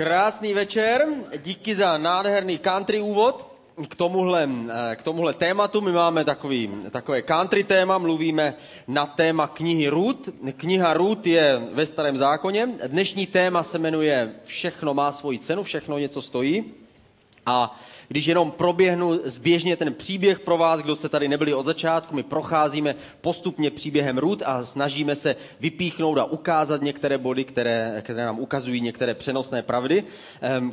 Krásný večer, díky za nádherný country úvod k tomuhle, eh, k tomuhle tématu. My máme takový, takové country téma, mluvíme na téma knihy Ruth. Kniha Ruth je ve starém zákoně. Dnešní téma se jmenuje Všechno má svoji cenu, všechno něco stojí. A když jenom proběhnu zběžně ten příběh pro vás, kdo jste tady nebyli od začátku, my procházíme postupně příběhem Rud a snažíme se vypíchnout a ukázat některé body, které, které nám ukazují některé přenosné pravdy.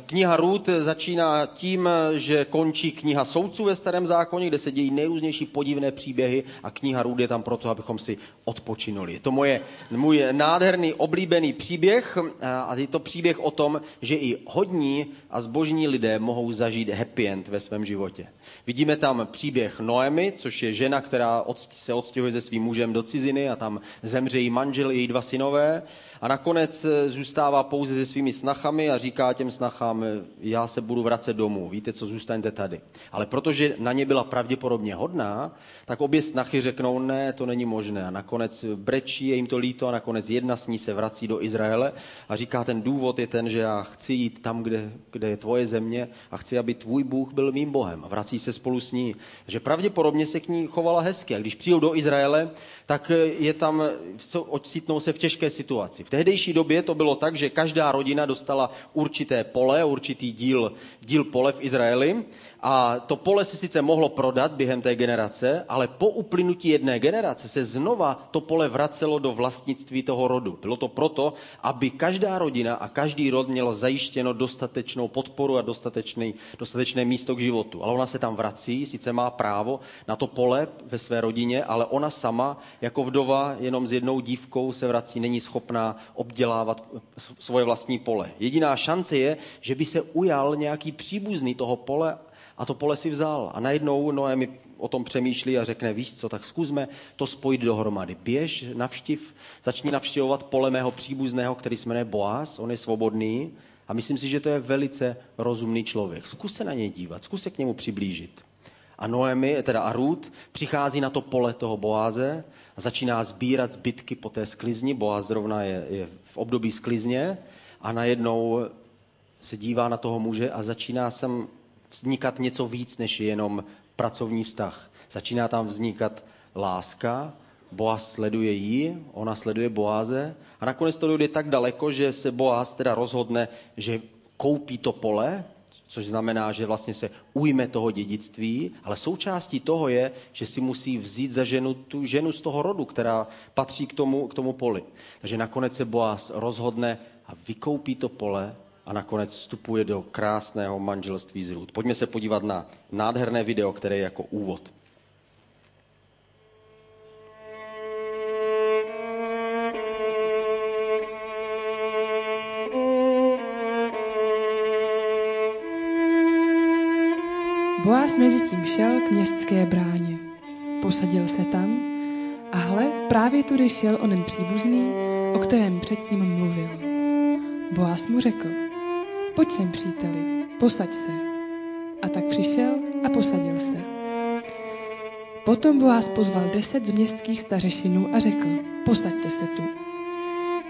Kniha Rud začíná tím, že končí kniha soudců ve starém zákoně, kde se dějí nejrůznější podivné příběhy a kniha Rud je tam proto, abychom si odpočinuli. Je to moje, můj nádherný, oblíbený příběh a je to příběh o tom, že i hodní a zbožní lidé mohou zažít happy end ve svém životě. Vidíme tam příběh Noemi, což je žena, která se odstěhuje se svým mužem do ciziny a tam zemře její manžel, její dva synové a nakonec eh, zůstává pouze se svými snachami a říká těm snachám, eh, já se budu vracet domů, víte co, zůstaňte tady. Ale protože na ně byla pravděpodobně hodná, tak obě snachy řeknou, ne, to není možné. A nakonec brečí, je jim to líto a nakonec jedna z ní se vrací do Izraele a říká, ten důvod je ten, že já chci jít tam, kde, kde je tvoje země a chci, aby tvůj Bůh byl mým Bohem. A vrací se spolu s ní. Takže pravděpodobně se k ní chovala hezky. A když přijdou do Izraele, tak je tam, ocitnou se v těžké situaci. V tehdejší době to bylo tak, že každá rodina dostala určité pole, určitý díl, díl pole v Izraeli a to pole se sice mohlo prodat během té generace, ale po uplynutí jedné generace se znova to pole vracelo do vlastnictví toho rodu. Bylo to proto, aby každá rodina a každý rod měl zajištěno dostatečnou podporu a dostatečný, dostatečné místo k životu. Ale ona se tam vrací, sice má právo na to pole ve své rodině, ale ona sama jako vdova jenom s jednou dívkou se vrací, není schopná obdělávat svoje vlastní pole. Jediná šance je, že by se ujal nějaký příbuzný toho pole a to pole si vzal. A najednou Noemi o tom přemýšlí a řekne, víš co, tak zkusme to spojit dohromady. Běž, navštiv, začni navštěvovat pole mého příbuzného, který se jmenuje Boaz, on je svobodný a myslím si, že to je velice rozumný člověk. Zkus se na něj dívat, zkus se k němu přiblížit. A Noemi, teda a přichází na to pole toho Boáze a začíná sbírat zbytky po té sklizni. Boaz zrovna je, je v období sklizně a najednou se dívá na toho muže a začíná sem vznikat něco víc, než jenom pracovní vztah. Začíná tam vznikat láska, Boaz sleduje ji, ona sleduje Boáze a nakonec to dojde tak daleko, že se Boaz teda rozhodne, že koupí to pole, což znamená, že vlastně se ujme toho dědictví, ale součástí toho je, že si musí vzít za ženu tu ženu z toho rodu, která patří k tomu, k tomu poli. Takže nakonec se Boaz rozhodne a vykoupí to pole a nakonec vstupuje do krásného manželství z Ruth. Pojďme se podívat na nádherné video, které je jako úvod. Boaz mezi tím šel k městské bráně. Posadil se tam a hle, právě tudy šel onen příbuzný, o kterém předtím mluvil. Boaz mu řekl, pojď sem, příteli, posaď se. A tak přišel a posadil se. Potom Boaz pozval deset z městských stařešinů a řekl, posaďte se tu.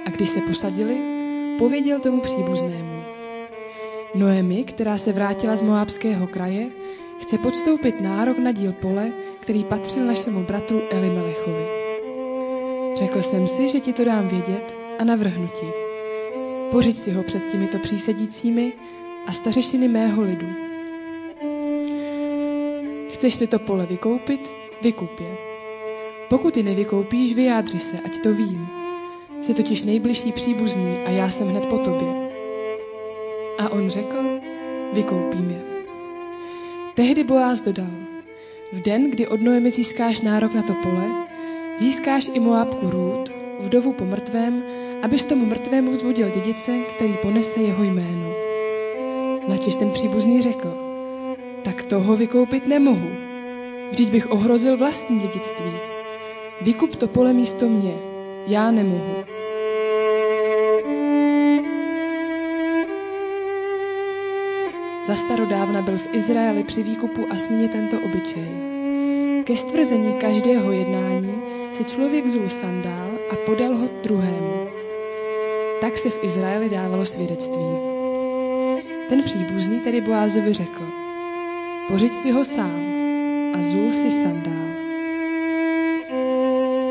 A když se posadili, pověděl tomu příbuznému. Noemi, která se vrátila z Moábského kraje, chce podstoupit nárok na díl pole, který patřil našemu bratru Elimelechovi. Řekl jsem si, že ti to dám vědět a navrhnu ti. Pořiď si ho před těmito přísedícími a stařešiny mého lidu. Chceš-li to pole vykoupit, vykup je. Pokud ji nevykoupíš, vyjádři se, ať to vím. Jsi totiž nejbližší příbuzný a já jsem hned po tobě. A on řekl, vykoupím je. Tehdy Boaz dodal, v den, kdy od Noemi získáš nárok na to pole, získáš i Moabku Růd, vdovu po mrtvém, abys tomu mrtvému vzbudil dědice, který ponese jeho jméno. Načež ten příbuzný řekl, tak toho vykoupit nemohu. Vždyť bych ohrozil vlastní dědictví. Vykup to pole místo mě, já nemohu. Za starodávna byl v Izraeli při výkupu a směně tento obyčej. Ke stvrzení každého jednání si člověk zul sandál a podal ho druhému. Tak se v Izraeli dávalo svědectví. Ten příbuzný tedy Boázovi řekl, pořiď si ho sám a zůl si sandál.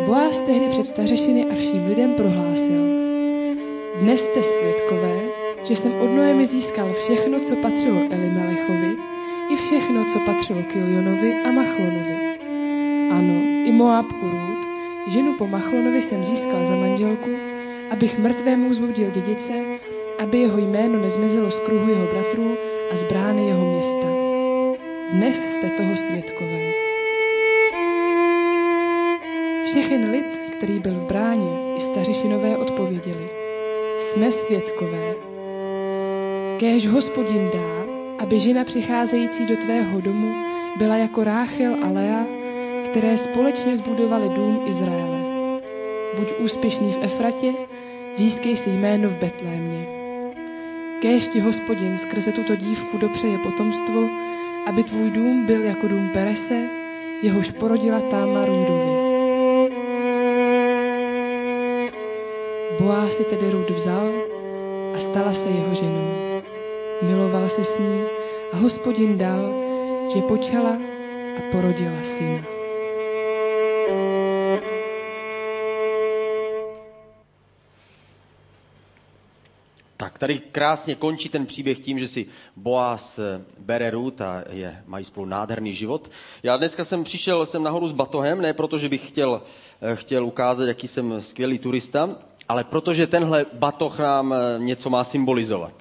Boáz tehdy před stařešiny a vším lidem prohlásil, dnes jste svědkové, že jsem od Noemi získal všechno, co patřilo Elimelechovi, i všechno, co patřilo Kilionovi a Machlonovi. Ano, i Moabku Růd, ženu po Machlonovi jsem získal za manželku, abych mrtvému zbudil dědice, aby jeho jméno nezmizelo z kruhu jeho bratrů a z brány jeho města. Dnes jste toho svědkové. Všechen lid, který byl v bráně, i stařišinové odpověděli. Jsme svědkové. Kéž hospodin dá, aby žena přicházející do tvého domu byla jako Ráchel a Lea, které společně zbudovali dům Izraele. Buď úspěšný v Efratě, získej si jméno v Betlémě. Kéž ti hospodin skrze tuto dívku dopřeje potomstvo, aby tvůj dům byl jako dům Perese, jehož porodila Táma Růdovi. Boá si tedy Rud vzal a stala se jeho ženou. Miloval se s ní a hospodin dal, že počala a porodila syna. Tak tady krásně končí ten příběh tím, že si Boaz eh, bere Ruth a je, mají spolu nádherný život. Já dneska jsem přišel jsem nahoru s batohem, ne proto, že bych chtěl, eh, chtěl ukázat, jaký jsem skvělý turista, ale protože tenhle batoh nám eh, něco má symbolizovat.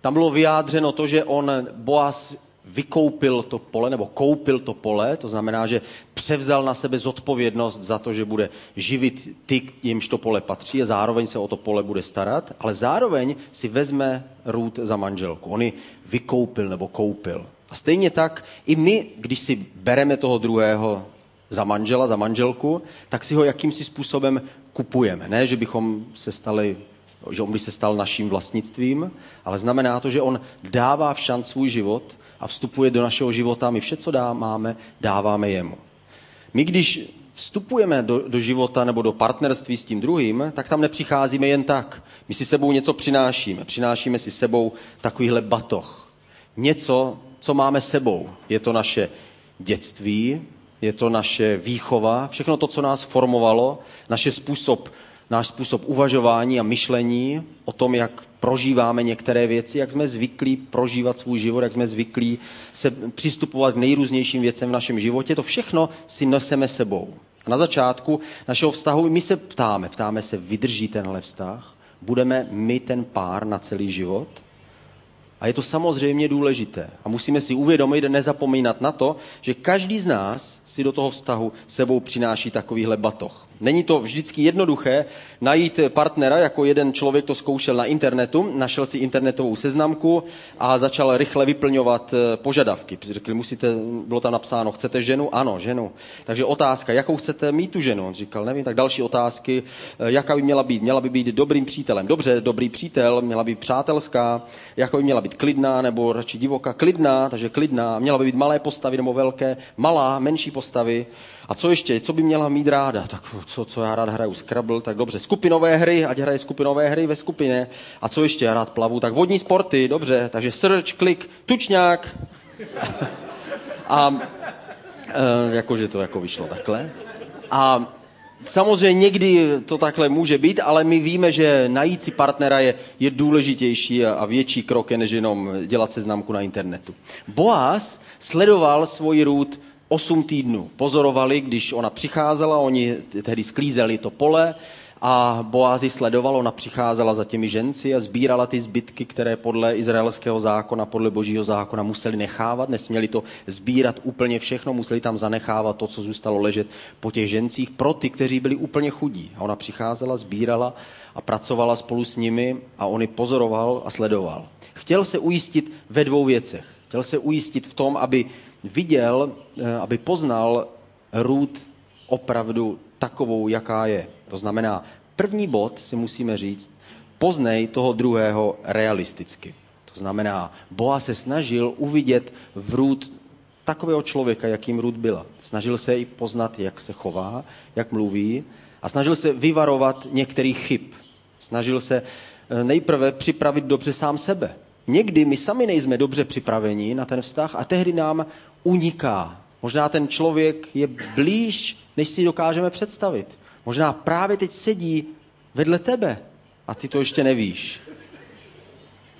Tam bylo vyjádřeno to, že on, Boaz, vykoupil to pole, nebo koupil to pole, to znamená, že převzal na sebe zodpovědnost za to, že bude živit ty, jimž to pole patří a zároveň se o to pole bude starat, ale zároveň si vezme Růd za manželku. On ji vykoupil nebo koupil. A stejně tak i my, když si bereme toho druhého za manžela, za manželku, tak si ho jakýmsi způsobem kupujeme. Ne, že bychom se stali že on by se stal naším vlastnictvím, ale znamená to, že on dává v šanc svůj život a vstupuje do našeho života. My vše, co dá, máme, dáváme jemu. My, když vstupujeme do, do života nebo do partnerství s tím druhým, tak tam nepřicházíme jen tak. My si sebou něco přinášíme. Přinášíme si sebou takovýhle batoh. Něco, co máme sebou. Je to naše dětství, je to naše výchova, všechno to, co nás formovalo, naše způsob náš způsob uvažování a myšlení o tom, jak prožíváme některé věci, jak jsme zvyklí prožívat svůj život, jak jsme zvyklí se přistupovat k nejrůznějším věcem v našem životě, to všechno si neseme sebou. A na začátku našeho vztahu my se ptáme, ptáme se, vydrží tenhle vztah? Budeme my ten pár na celý život? A je to samozřejmě důležité. A musíme si uvědomit a nezapomínat na to, že každý z nás si do toho vztahu sebou přináší takovýhle batoh. Není to vždycky jednoduché najít partnera, jako jeden člověk to zkoušel na internetu, našel si internetovou seznamku a začal rychle vyplňovat eh, požadavky. Řekli, musíte, bylo tam napsáno, chcete ženu? Ano, ženu. Takže otázka, jakou chcete mít tu ženu? On říkal, nevím, tak další otázky, eh, jaká by měla být? Měla by být dobrým přítelem. Dobře, dobrý přítel, měla by být přátelská, jaká by měla být klidná nebo radši divoká? Klidná, takže klidná. Měla by být malé postavy nebo velké? Malá, menší postavy. A co ještě? Co by měla mít ráda? Tak co, co já rád hraju? Scrabble, tak dobře. Skupinové hry, ať hraje skupinové hry ve skupině. A co ještě? Já rád plavu. Tak vodní sporty, dobře. Takže search, klik, tučňák. A e, jakože to jako vyšlo takhle. A samozřejmě někdy to takhle může být, ale my víme, že najít si partnera je, je důležitější a větší krok, než jenom dělat seznamku na internetu. Boaz sledoval svoji růd osm týdnů. Pozorovali, když ona přicházela, oni tehdy sklízeli to pole a Boázi sledoval, ona přicházela za těmi ženci a sbírala ty zbytky, které podle izraelského zákona, podle božího zákona museli nechávat, nesměli to sbírat úplně všechno, museli tam zanechávat to, co zůstalo ležet po těch žencích pro ty, kteří byli úplně chudí. A ona přicházela, sbírala a pracovala spolu s nimi a on ji pozoroval a sledoval. Chtěl se ujistit ve dvou věcech. Chtěl se ujistit v tom, aby viděl, eh, aby poznal Ruth opravdu takovou, jaká je. To znamená, první bod si musíme říct, poznej toho druhého realisticky. To znamená, Boa se snažil uvidět v Ruth takového člověka, jakým Ruth byla. Snažil se i poznat, jak se chová, jak mluví a snažil se vyvarovat některých chyb. Snažil se eh, nejprve připravit dobře sám sebe. někdy my sami nejsme dobře připraveni na ten vztah a tehdy nám uniká. Možná ten člověk je blíž, než si dokážeme představit. Možná právě teď sedí vedle tebe a ty to ještě nevíš.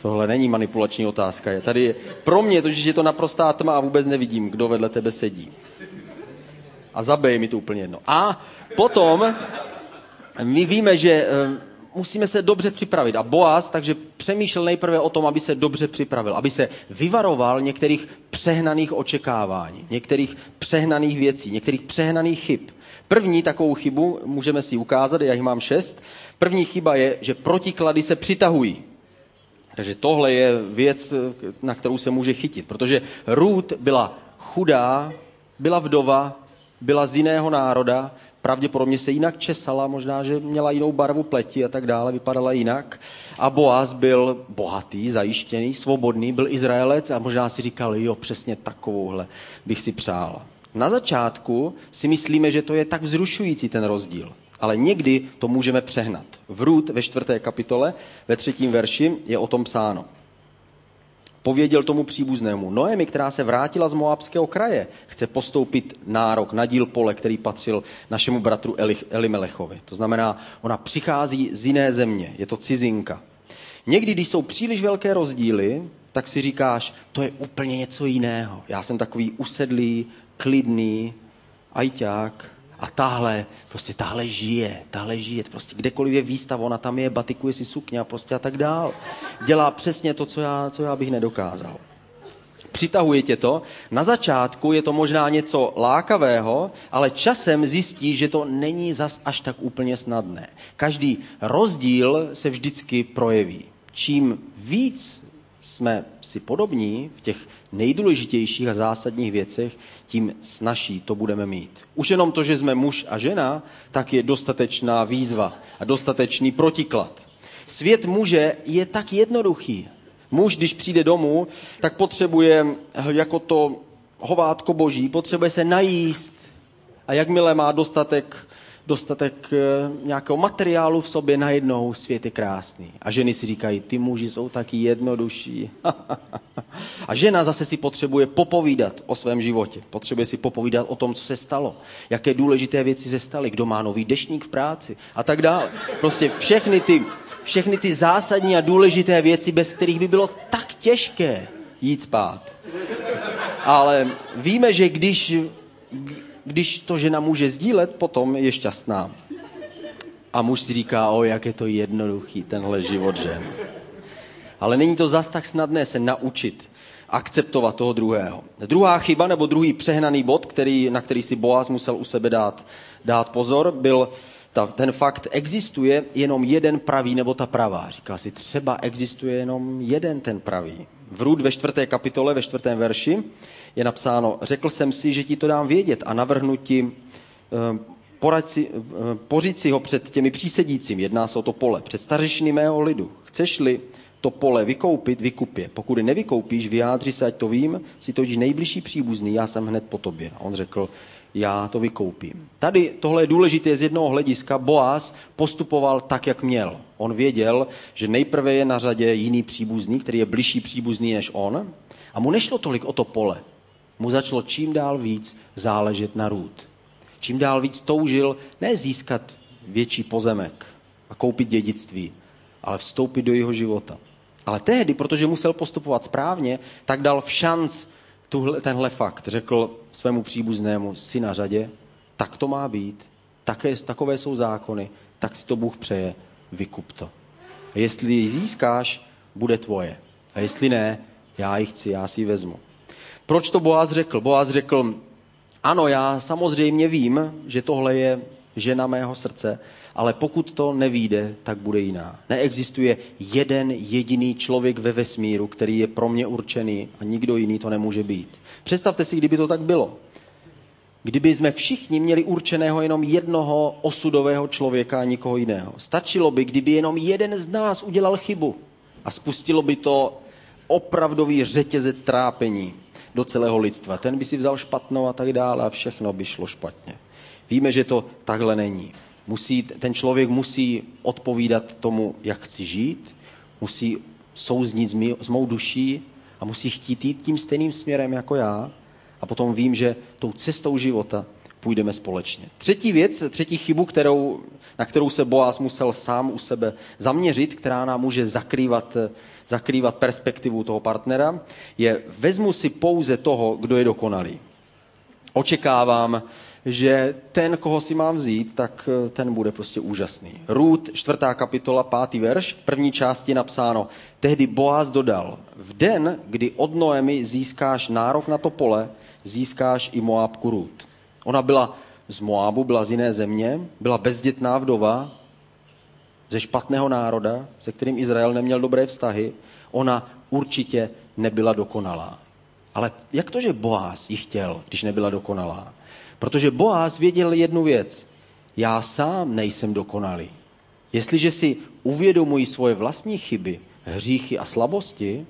Tohle není manipulační otázka. Je tady pro mě totiž je to naprostá tma a vůbec nevidím, kdo vedle tebe sedí. A zabej mi to úplně jedno. A potom my víme, že eh, musíme se dobře připravit. A Boaz takže přemýšlel nejprve o tom, aby se dobře připravil, aby se vyvaroval některých přehnaných očekávání, některých přehnaných věcí, některých přehnaných chyb. První takovou chybu můžeme si ukázat, já jich mám šest. První chyba je, že protiklady se přitahují. Takže tohle je věc, na kterou se může chytit, protože Ruth byla chudá, byla vdova, byla z jiného národa, pravděpodobně se jinak česala, možná, že měla jinou barvu pleti a tak dále, vypadala jinak. A Boaz byl bohatý, zajištěný, svobodný, byl Izraelec a možná si říkal, jo, přesně takovouhle bych si přál. Na začátku si myslíme, že to je tak vzrušující ten rozdíl. Ale někdy to můžeme přehnat. V Růd ve čtvrté kapitole, ve třetím verši je o tom psáno. Pověděl tomu příbuznému, Noemi, která se vrátila z Moabského kraje, chce postoupit nárok na díl pole, který patřil našemu bratru Eli, Elimelechovi. To znamená, ona přichází z jiné země, je to cizinka. Někdy, když jsou příliš velké rozdíly, tak si říkáš, to je úplně něco jiného. Já jsem takový usedlý, klidný, ajťák, a tahle, prostě tahle žije, tahle žije, prostě kdekoliv je výstav, ona tam je, batikuje si sukně a prostě a tak dál. Dělá přesně to, co já, co já bych nedokázal. Přitahuje tě to. Na začátku je to možná něco lákavého, ale časem zjistí, že to není zas až tak úplně snadné. Každý rozdíl se vždycky projeví. Čím víc jsme si podobní v těch nejdůležitějších a zásadních věcech, tím snažší to budeme mít. Už jenom to, že jsme muž a žena, tak je dostatečná výzva a dostatečný protiklad. Svět muže je tak jednoduchý. Muž, když přijde domů, tak potřebuje jako to hovátko boží, potřebuje se najíst a jakmile má dostatek dostatek eh, nějakého materiálu v sobě, najednou svět je krásný. A ženy si říkají, ty muži jsou taky jednodušší. a žena zase si potřebuje popovídat o svém životě. Potřebuje si popovídat o tom, co se stalo. Jaké důležité věci se staly. Kdo má nový dešník v práci a tak dále. Prostě všechny ty, všechny ty zásadní a důležité věci, bez kterých by bylo tak těžké jít spát. Ale víme, že když když to žena může sdílet, potom je šťastná. A muž si říká, o, jak je to jednoduchý, tenhle život žen. Ale není to zas tak snadné se naučit akceptovat toho druhého. Druhá chyba nebo druhý přehnaný bod, který, na který si Boaz musel u sebe dát, dát pozor, byl ta, ten fakt, existuje jenom jeden pravý nebo ta pravá. Říká si, třeba existuje jenom jeden ten pravý. V Růd ve čtvrté kapitole, ve čtvrtém verši, je napsáno, řekl jsem si, že ti to dám vědět a navrhnu ti eh, si, eh, pořít si ho před těmi přísedícím, jedná se o to pole, před stařešiny mého lidu. Chceš-li to pole vykoupit, vykupě. Pokud nevykoupíš, vyjádři se, ať to vím, si totiž nejbližší příbuzný, já jsem hned po tobě. A on řekl, já to vykoupím. Tady tohle je důležité z jednoho hlediska. Boaz postupoval tak, jak měl. On věděl, že nejprve je na řadě jiný příbuzný, který je bližší příbuzný než on. A mu nešlo tolik o to pole mu začalo čím dál víc záležet na růd. Čím dál víc toužil ne získat větší pozemek a koupit dědictví, ale vstoupit do jeho života. Ale tehdy, protože musel postupovat správně, tak dal v šanc tuhle, tenhle fakt. Řekl svému příbuznému, si na řadě, tak to má být, také, takové jsou zákony, tak si to Bůh přeje, vykup to. A jestli ji získáš, bude tvoje. A jestli ne, já ji chci, já si ji vezmu. Proč to Boaz řekl? Boaz řekl, ano, já samozřejmě vím, že tohle je žena mého srdce, ale pokud to nevíde, tak bude jiná. Neexistuje jeden jediný člověk ve vesmíru, který je pro mě určený a nikdo jiný to nemůže být. Představte si, kdyby to tak bylo. Kdyby jsme všichni měli určeného jenom jednoho osudového člověka a nikoho jiného. Stačilo by, kdyby jenom jeden z nás udělal chybu a spustilo by to opravdový řetězec trápení do celého lidstva. Ten by si vzal špatnou a tak dále a všechno by šlo špatně. Víme, že to takhle není. Musí, ten člověk musí odpovídat tomu, jak chci žít, musí souznít s mou duší a musí chtít jít tím stejným směrem jako já. A potom vím, že tou cestou života půjdeme společně. Třetí věc, třetí chybu, kterou, na kterou se Boaz musel sám u sebe zaměřit, která nám může zakrývat, zakrývat perspektivu toho partnera, je vezmu si pouze toho, kdo je dokonalý. Očekávám, že ten, koho si mám vzít, tak ten bude prostě úžasný. Růd, čtvrtá kapitola, pátý verš, v první části napsáno, tehdy Boaz dodal, v den, kdy od Noemi získáš nárok na to pole, získáš i Moabku Růd. Ona byla z Moabu, byla z jiné země, byla bezdětná vdova ze špatného národa, se kterým Izrael neměl dobré vztahy. Ona určitě nebyla dokonalá. Ale jak to, že Boaz ji chtěl, když nebyla dokonalá? Protože Boaz věděl jednu věc. Já sám nejsem dokonalý. Jestliže si uvědomuji svoje vlastní chyby, hříchy a slabosti,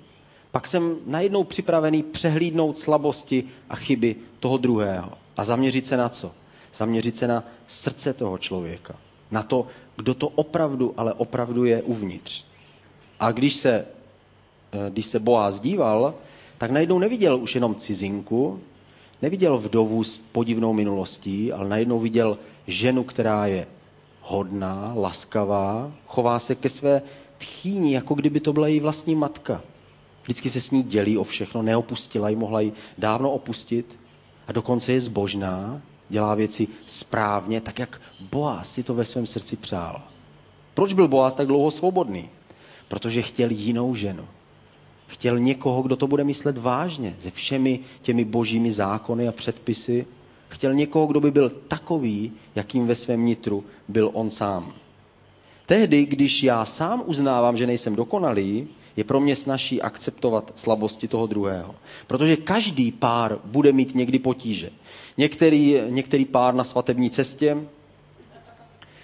pak jsem najednou připravený přehlídnout slabosti a chyby toho druhého. A zaměřit se na co? Zaměřit se na srdce toho člověka. Na to, kdo to opravdu, ale opravdu je uvnitř. A když se, eh, když se Boaz díval, tak najednou neviděl už jenom cizinku, neviděl vdovu s podivnou minulostí, ale najednou viděl ženu, která je hodná, laskavá, chová se ke své tchýni, jako kdyby to byla její vlastní matka. Vždycky se s ní dělí o všechno, neopustila ji, mohla ji dávno opustit a dokonce je zbožná, dělá věci správně, tak jak Boaz si to ve svém srdci přál. Proč byl Boaz tak dlouho svobodný? Protože chtěl jinou ženu. Chtěl někoho, kdo to bude myslet vážně, se všemi těmi božími zákony a předpisy. Chtěl někoho, kdo by byl takový, jakým ve svém nitru byl on sám. Tehdy, když já sám uznávám, že nejsem dokonalý, je pro mě snaží akceptovat slabosti toho druhého. Protože každý pár bude mít někdy potíže. Některý, některý pár na svatební cestě,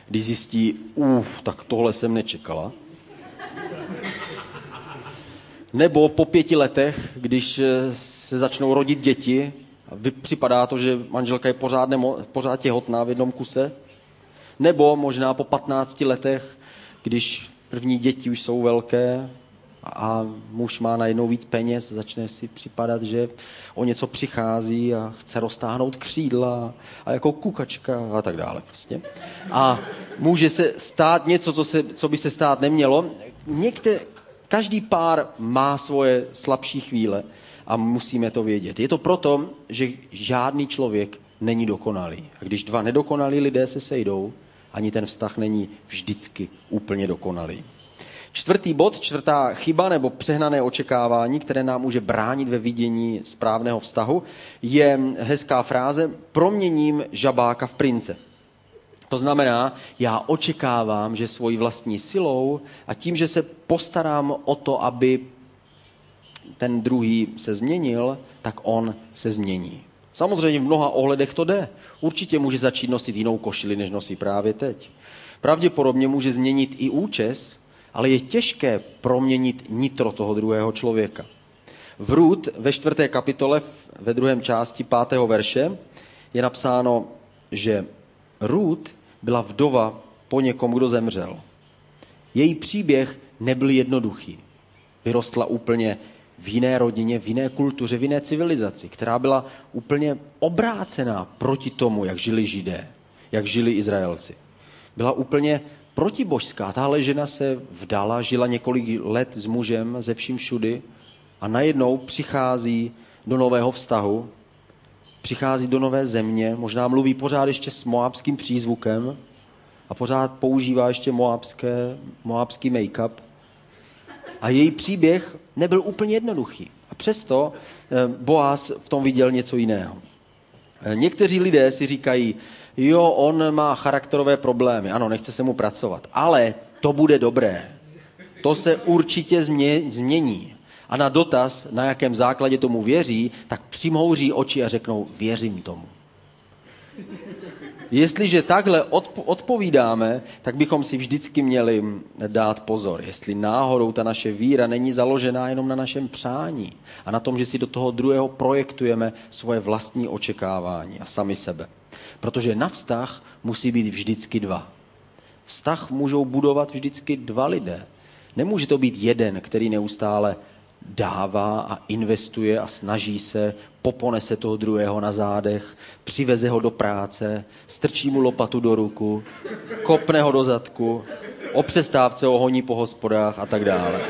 když zjistí, uf, tak tohle jsem nečekala. Nebo po pěti letech, když se začnou rodit děti, připadá to, že manželka je pořád, nemo, pořád těhotná v jednom kuse. Nebo možná po 15 letech, když první děti už jsou velké, a muž má najednou víc peněz, začne si připadat, že o něco přichází a chce roztáhnout křídla a jako kukačka a tak dále prostě. A může se stát něco, co, se, co by se stát nemělo. Někde, každý pár má svoje slabší chvíle a musíme to vědět. Je to proto, že žádný člověk není dokonalý. A když dva nedokonalí lidé se sejdou, ani ten vztah není vždycky úplně dokonalý. Čtvrtý bod, čtvrtá chyba nebo přehnané očekávání, které nám může bránit ve vidění správného vztahu, je hezká fráze proměním žabáka v prince. To znamená, já očekávám, že svojí vlastní silou a tím, že se postarám o to, aby ten druhý se změnil, tak on se změní. Samozřejmě v mnoha ohledech to jde. Určitě může začít nosit jinou košili, než nosí právě teď. Pravděpodobně může změnit i účes, ale je těžké proměnit nitro toho druhého člověka. V Růd ve čtvrté kapitole ve druhém části pátého verše je napsáno, že Růd byla vdova po někom, kdo zemřel. Její příběh nebyl jednoduchý. Vyrostla úplně v jiné rodině, v jiné kultuře, v jiné civilizaci, která byla úplně obrácená proti tomu, jak žili židé, jak žili Izraelci. Byla úplně protibožská. Tahle žena se vdala, žila několik let s mužem ze vším všudy a najednou přichází do nového vztahu, přichází do nové země, možná mluví pořád ještě s moabským přízvukem a pořád používá ještě moabské, moabský make-up. A její příběh nebyl úplně jednoduchý. A přesto eh, Boaz v tom viděl něco jiného. Eh, někteří lidé si říkají, jo, on má charakterové problémy, ano, nechce se mu pracovat, ale to bude dobré. To se určitě změní. A na dotaz, na jakém základě tomu věří, tak přimhouří oči a řeknou, věřím tomu. Jestliže takhle odpovídáme, tak bychom si vždycky měli dát pozor, jestli náhodou ta naše víra není založená jenom na našem přání a na tom, že si do toho druhého projektujeme svoje vlastní očekávání a sami sebe. Protože na vztah musí být vždycky dva. Vztah můžou budovat vždycky dva lidé. Nemůže to být jeden, který neustále dává a investuje a snaží se, poponese toho druhého na zádech, přiveze ho do práce, strčí mu lopatu do ruku, kopne ho do zadku, o přestávce ho honí po hospodách a tak dále.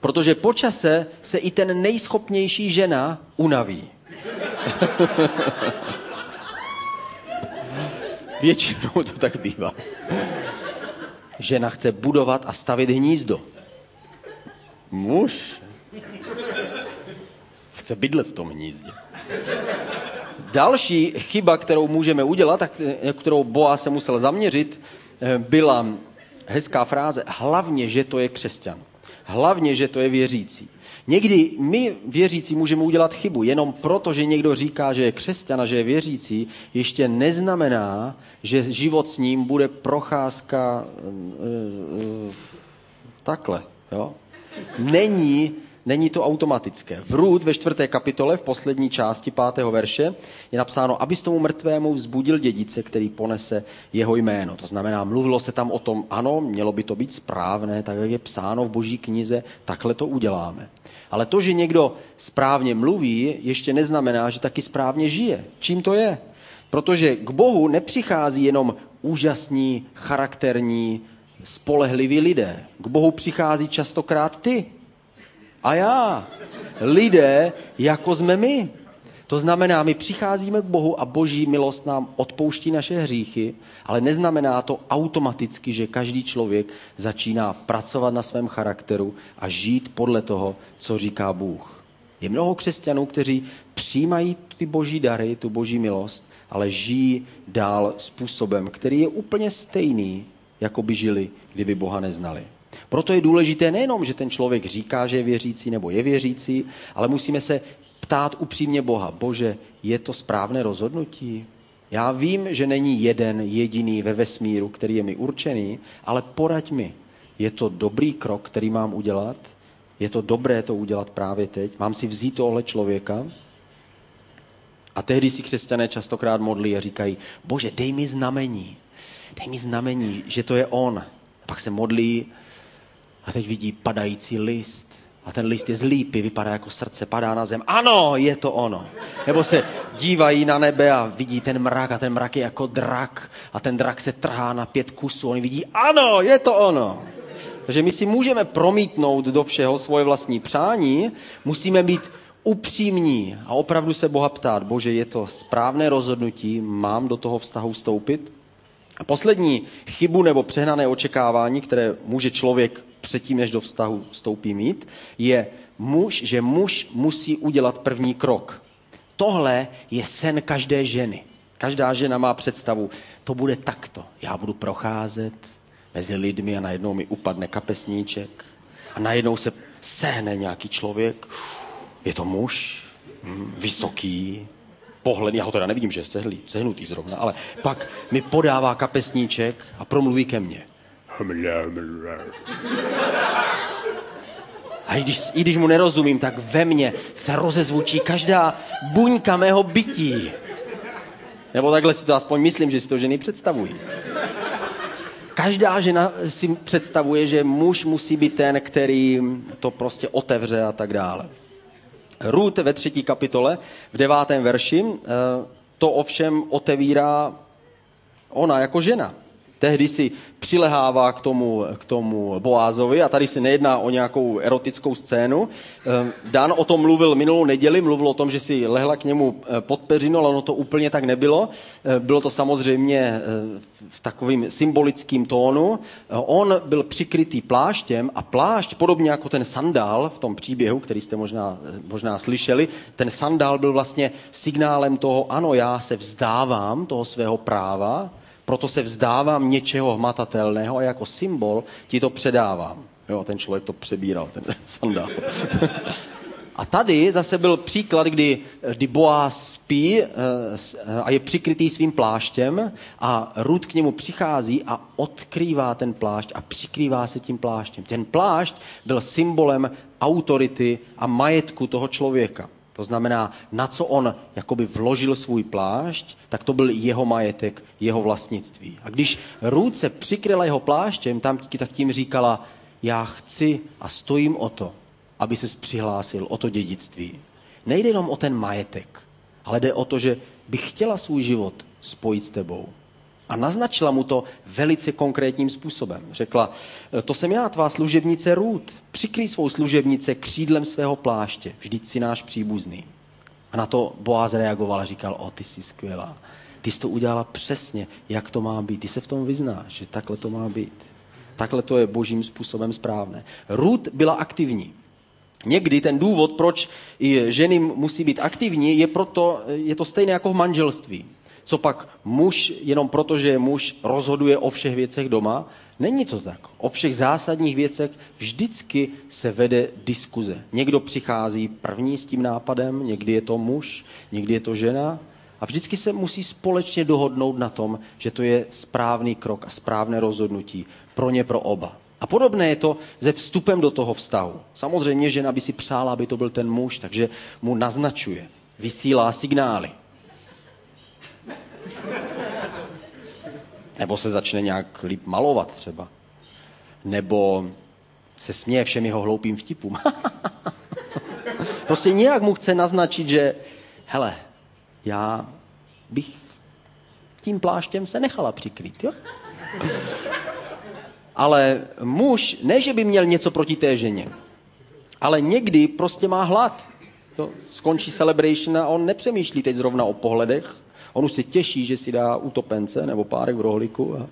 Protože po čase se i ten nejschopnější žena unaví. Většinou to tak bývá. Žena chce budovat a stavit hnízdo. Muž chce bydlet v tom hnízdě. Další chyba, kterou můžeme udělat, tak, kterou Boa se musel zaměřit, eh, byla hezká fráze, hlavně, že to je křesťan. Hlavně, že to je věřící. Někdy my věřící můžeme udělat chybu, jenom proto, že někdo říká, že je křesťan a že je věřící, ještě neznamená, že život s ním bude procházka e, e, takhle. Jo? Není Není to automatické. V Růd ve čtvrté kapitole, v poslední části pátého verše, je napsáno, abys tomu mrtvému vzbudil dědice, který ponese jeho jméno. To znamená, mluvilo se tam o tom, ano, mělo by to být správné, tak jak je psáno v boží knize, takhle to uděláme. Ale to, že někdo správně mluví, ještě neznamená, že taky správně žije. Čím to je? Protože k Bohu nepřichází jenom úžasní, charakterní, spolehliví lidé. K Bohu přichází častokrát ty, a já. Lidé, jako jsme my. To znamená, my přicházíme k Bohu a boží milost nám odpouští naše hříchy, ale neznamená to automaticky, že každý člověk začíná pracovat na svém charakteru a žít podle toho, co říká Bůh. Je mnoho křesťanů, kteří přijímají ty boží dary, tu boží milost, ale žijí dál způsobem, který je úplně stejný, jako by žili, kdyby Boha neznali. Proto je důležité nejenom, že ten člověk říká, že je věřící nebo je věřící, ale musíme se ptát upřímně Boha. Bože, je to správné rozhodnutí? Já vím, že není jeden jediný ve vesmíru, který je mi určený, ale poraď mi. Je to dobrý krok, který mám udělat? Je to dobré to udělat právě teď? Mám si vzít tohle člověka? A tehdy si křesťané častokrát modlí a říkají, bože, dej mi znamení. Dej mi znamení, že to je on. A pak se modlí a teď vidí padající list. A ten list je z lípy, vypadá jako srdce, padá na zem. Ano, je to ono. Nebo se dívají na nebe a vidí ten mrak a ten mrak je jako drak. A ten drak se trhá na pět kusů. Oni vidí, ano, je to ono. Takže my si můžeme promítnout do všeho svoje vlastní přání, musíme být upřímní a opravdu se Boha ptát, bože, je to správné rozhodnutí, mám do toho vztahu vstoupit? A poslední chybu nebo přehnané očekávání, které může člověk předtím, než do vztahu vstoupí mít, je muž, že muž musí udělat první krok. Tohle je sen každé ženy. Každá žena má představu, to bude takto. Já budu procházet mezi lidmi a najednou mi upadne kapesníček a najednou se sehne nějaký člověk. Je to muž, hm, vysoký, pohled, já ho teda nevidím, že je sehnutý zrovna, ale pak mi podává kapesníček a promluví ke mně. A i když, i když mu nerozumím, tak ve mně se rozezvučí každá buňka mého bytí. Nebo takhle si to aspoň myslím, že si to ženy představují. Každá žena si představuje, že muž musí být ten, který to prostě otevře a tak dále. Ruth ve třetí kapitole, v devátém verši, eh, to ovšem otevírá ona jako žena tehdy si přilehává k tomu, k tomu Boázovi a tady se nejedná o nějakou erotickou scénu. Eh, Dan o tom mluvil minulou neděli, mluvil o tom, že si lehla k němu eh, pod peřinu, ale ono to úplně tak nebylo. Eh, bylo to samozřejmě v takovým symbolickým tónu. On byl přikrytý pláštěm a plášť, podobně jako ten sandál v tom příběhu, který jste možná, možná slyšeli, ten sandál byl vlastně signálem toho, ano, já se vzdávám toho svého práva, proto se vzdávám něčeho hmatatelného a jako symbol ti to předávám. Jo, ten člověk to přebíral, ten sandál. A tady zase byl příklad, kdy, kdy Boaz spí eh, a je přikrytý svým pláštěm a Rud k němu přichází a odkrývá ten plášť a přikrývá se tím pláštěm. Ten plášť byl symbolem autority a majetku toho člověka. To znamená, na co on jakoby vložil svůj plášť, tak to byl jeho majetek, jeho vlastnictví. A když se přikryla jeho pláštěm, tam tak tím říkala, já chci a stojím o to, aby se přihlásil o to dědictví. Nejde jenom o ten majetek, ale jde o to, že bych chtěla svůj život spojit s tebou. A naznačila mu to velice konkrétním způsobem. Řekla, to jsem já, tvá služebnice Růd. Přikryj svou služebnice křídlem svého pláště, vždyť si náš příbuzný. A na to Boaz reagoval a říkal, o, ty jsi skvělá. Ty jsi to udělala přesně, jak to má být. Ty se v tom vyznáš, že takhle to má být. Takhle to je božím způsobem správné. Ruth byla aktivní. Někdy ten důvod, proč i ženy musí být aktivní, je, proto, je to stejné jako v manželství. Co pak muž, jenom proto, že je muž, rozhoduje o všech věcech doma, Není to tak. O všech zásadních věcech vždycky se vede diskuze. Někdo přichází první s tím nápadem, někdy je to muž, někdy je to žena a vždycky se musí společně dohodnout na tom, že to je správný krok a správné rozhodnutí pro ně, pro oba. A podobné je to se vstupem do toho vztahu. Samozřejmě žena by si přála, aby to byl ten muž, takže mu naznačuje, vysílá signály. Nebo se začne nějak líp malovat třeba. Nebo se směje všem jeho hloupým vtipům. prostě nějak mu chce naznačit, že hele, já bych tím pláštěm se nechala přikrýt, jo? Ale muž, ne, že by měl něco proti té ženě, ale někdy prostě má hlad. To skončí celebration a on nepřemýšlí teď zrovna o pohledech, On už se těší, že si dá utopence nebo párek v rohliku a,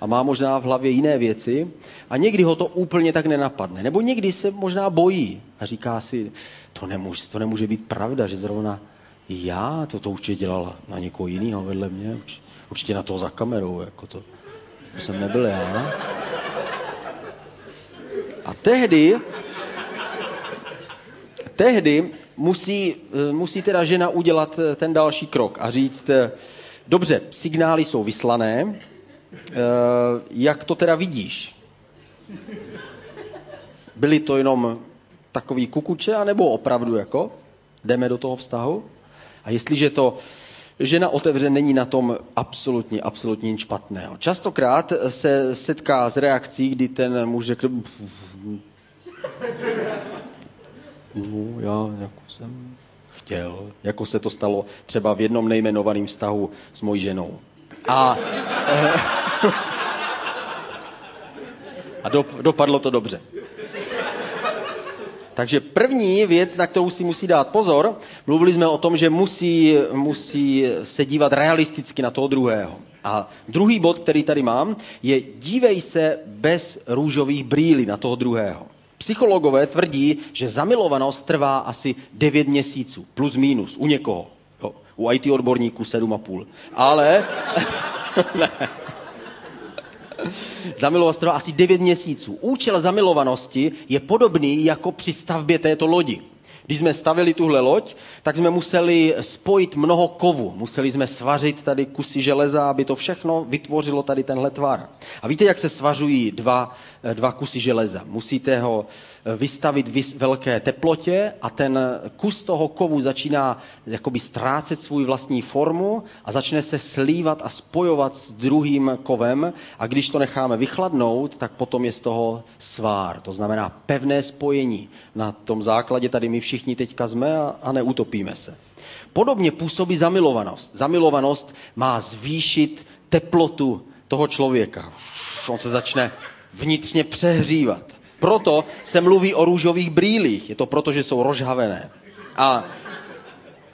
a má možná v hlavě jiné věci a někdy ho to úplně tak nenapadne. Nebo někdy se možná bojí a říká si, to nemůže, to nemůže být pravda, že zrovna já to, to určitě dělala na někoho jiného vedle mě, určitě na toho za kamerou, jako to, to jsem nebyl já. A tehdy, tehdy musí, eh, musí teda žena udělat eh, ten další krok a říct, eh, dobře, signály jsou vyslané, jak to teda vidíš? Byly to jenom takový kukuče, anebo opravdu jako jdeme do toho vztahu? A jestliže to žena otevře, není na tom absolutně, absolutně nic špatného. Častokrát se setká s reakcí, kdy ten muž řekne, no, já jako jsem chtěl, jako se to stalo třeba v jednom nejmenovaném vztahu s mojí ženou. A, eh, a do, dopadlo to dobře. Takže první věc, na kterou si musí dát pozor, mluvili jsme o tom, že musí, musí se dívat realisticky na toho druhého. A druhý bod, který tady mám, je dívej se bez růžových brýlí na toho druhého. Psychologové tvrdí, že zamilovanost trvá asi 9 měsíců, plus minus, u někoho. Jo, u IT odborníků 7,5. Ale... Zamilovanost trvá asi 9 měsíců. Účel zamilovanosti je podobný jako při stavbě této lodi. Když jsme stavili tuhle loď, tak jsme museli spojit mnoho kovu. Museli jsme svařit tady kusy železa, aby to všechno vytvořilo tady tenhle tvar. A víte, jak se svařují dva, dva kusy železa? Musíte ho vystavit v velké teplotě a ten kus toho kovu začíná jakoby ztrácet svůj vlastní formu a začne se slívat a spojovat s druhým kovem a když to necháme vychladnout, tak potom je z toho svár. To znamená pevné spojení. Na tom základě tady my všichni teďka jsme a, a neutopíme se. Podobně působí zamilovanost. Zamilovanost má zvýšit teplotu toho člověka. On se začne vnitřně přehřívat. Proto se mluví o růžových brýlích. Je to proto, že jsou rozhavené. A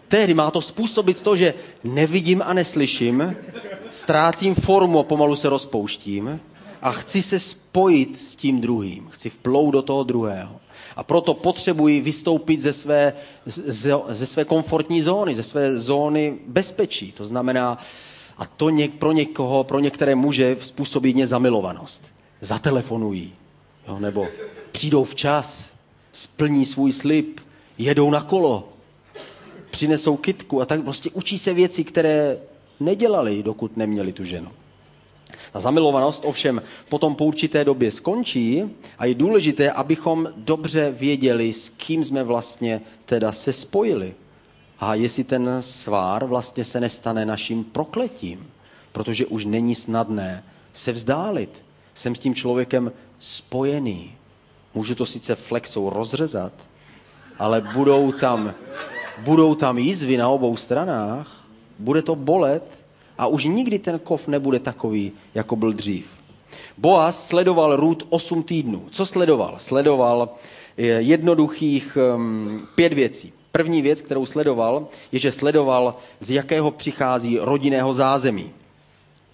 tehdy má to způsobit to, že nevidím a neslyším, ztrácím formu a pomalu se rozpouštím a chci se spojit s tím druhým. Chci vplout do toho druhého. A proto potřebuji vystoupit ze své, ze své komfortní zóny, ze své zóny bezpečí. To znamená, a to něk, pro někoho, pro některé muže způsobí zamilovanost. Zatelefonují, jo, nebo přijdou včas, splní svůj slib, jedou na kolo, přinesou kitku a tak prostě učí se věci, které nedělali, dokud neměli tu ženu. Ta zamilovanost ovšem potom po určité době skončí a je důležité, abychom dobře věděli, s kým jsme vlastně teda se spojili. A jestli ten svár vlastně se nestane naším prokletím, protože už není snadné se vzdálit. Jsem s tím člověkem spojený. Můžu to sice flexou rozřezat, ale budou tam, budou tam jízvy na obou stranách, bude to bolet a už nikdy ten kov nebude takový, jako byl dřív. Boaz sledoval Rút 8 týdnů. Co sledoval? Sledoval eh, jednoduchých um, pět věcí. První věc, kterou sledoval, je, že sledoval, z jakého přichází rodinného zázemí.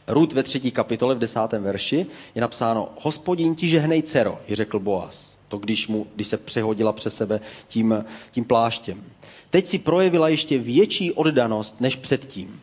Rut ve třetí kapitole v desátém verši je napsáno Hospodin ti žehnej dcero, ji řekl Boaz. To když, mu, když se přehodila přes sebe tím, tím pláštěm. Teď si projevila ještě větší oddanost než předtím.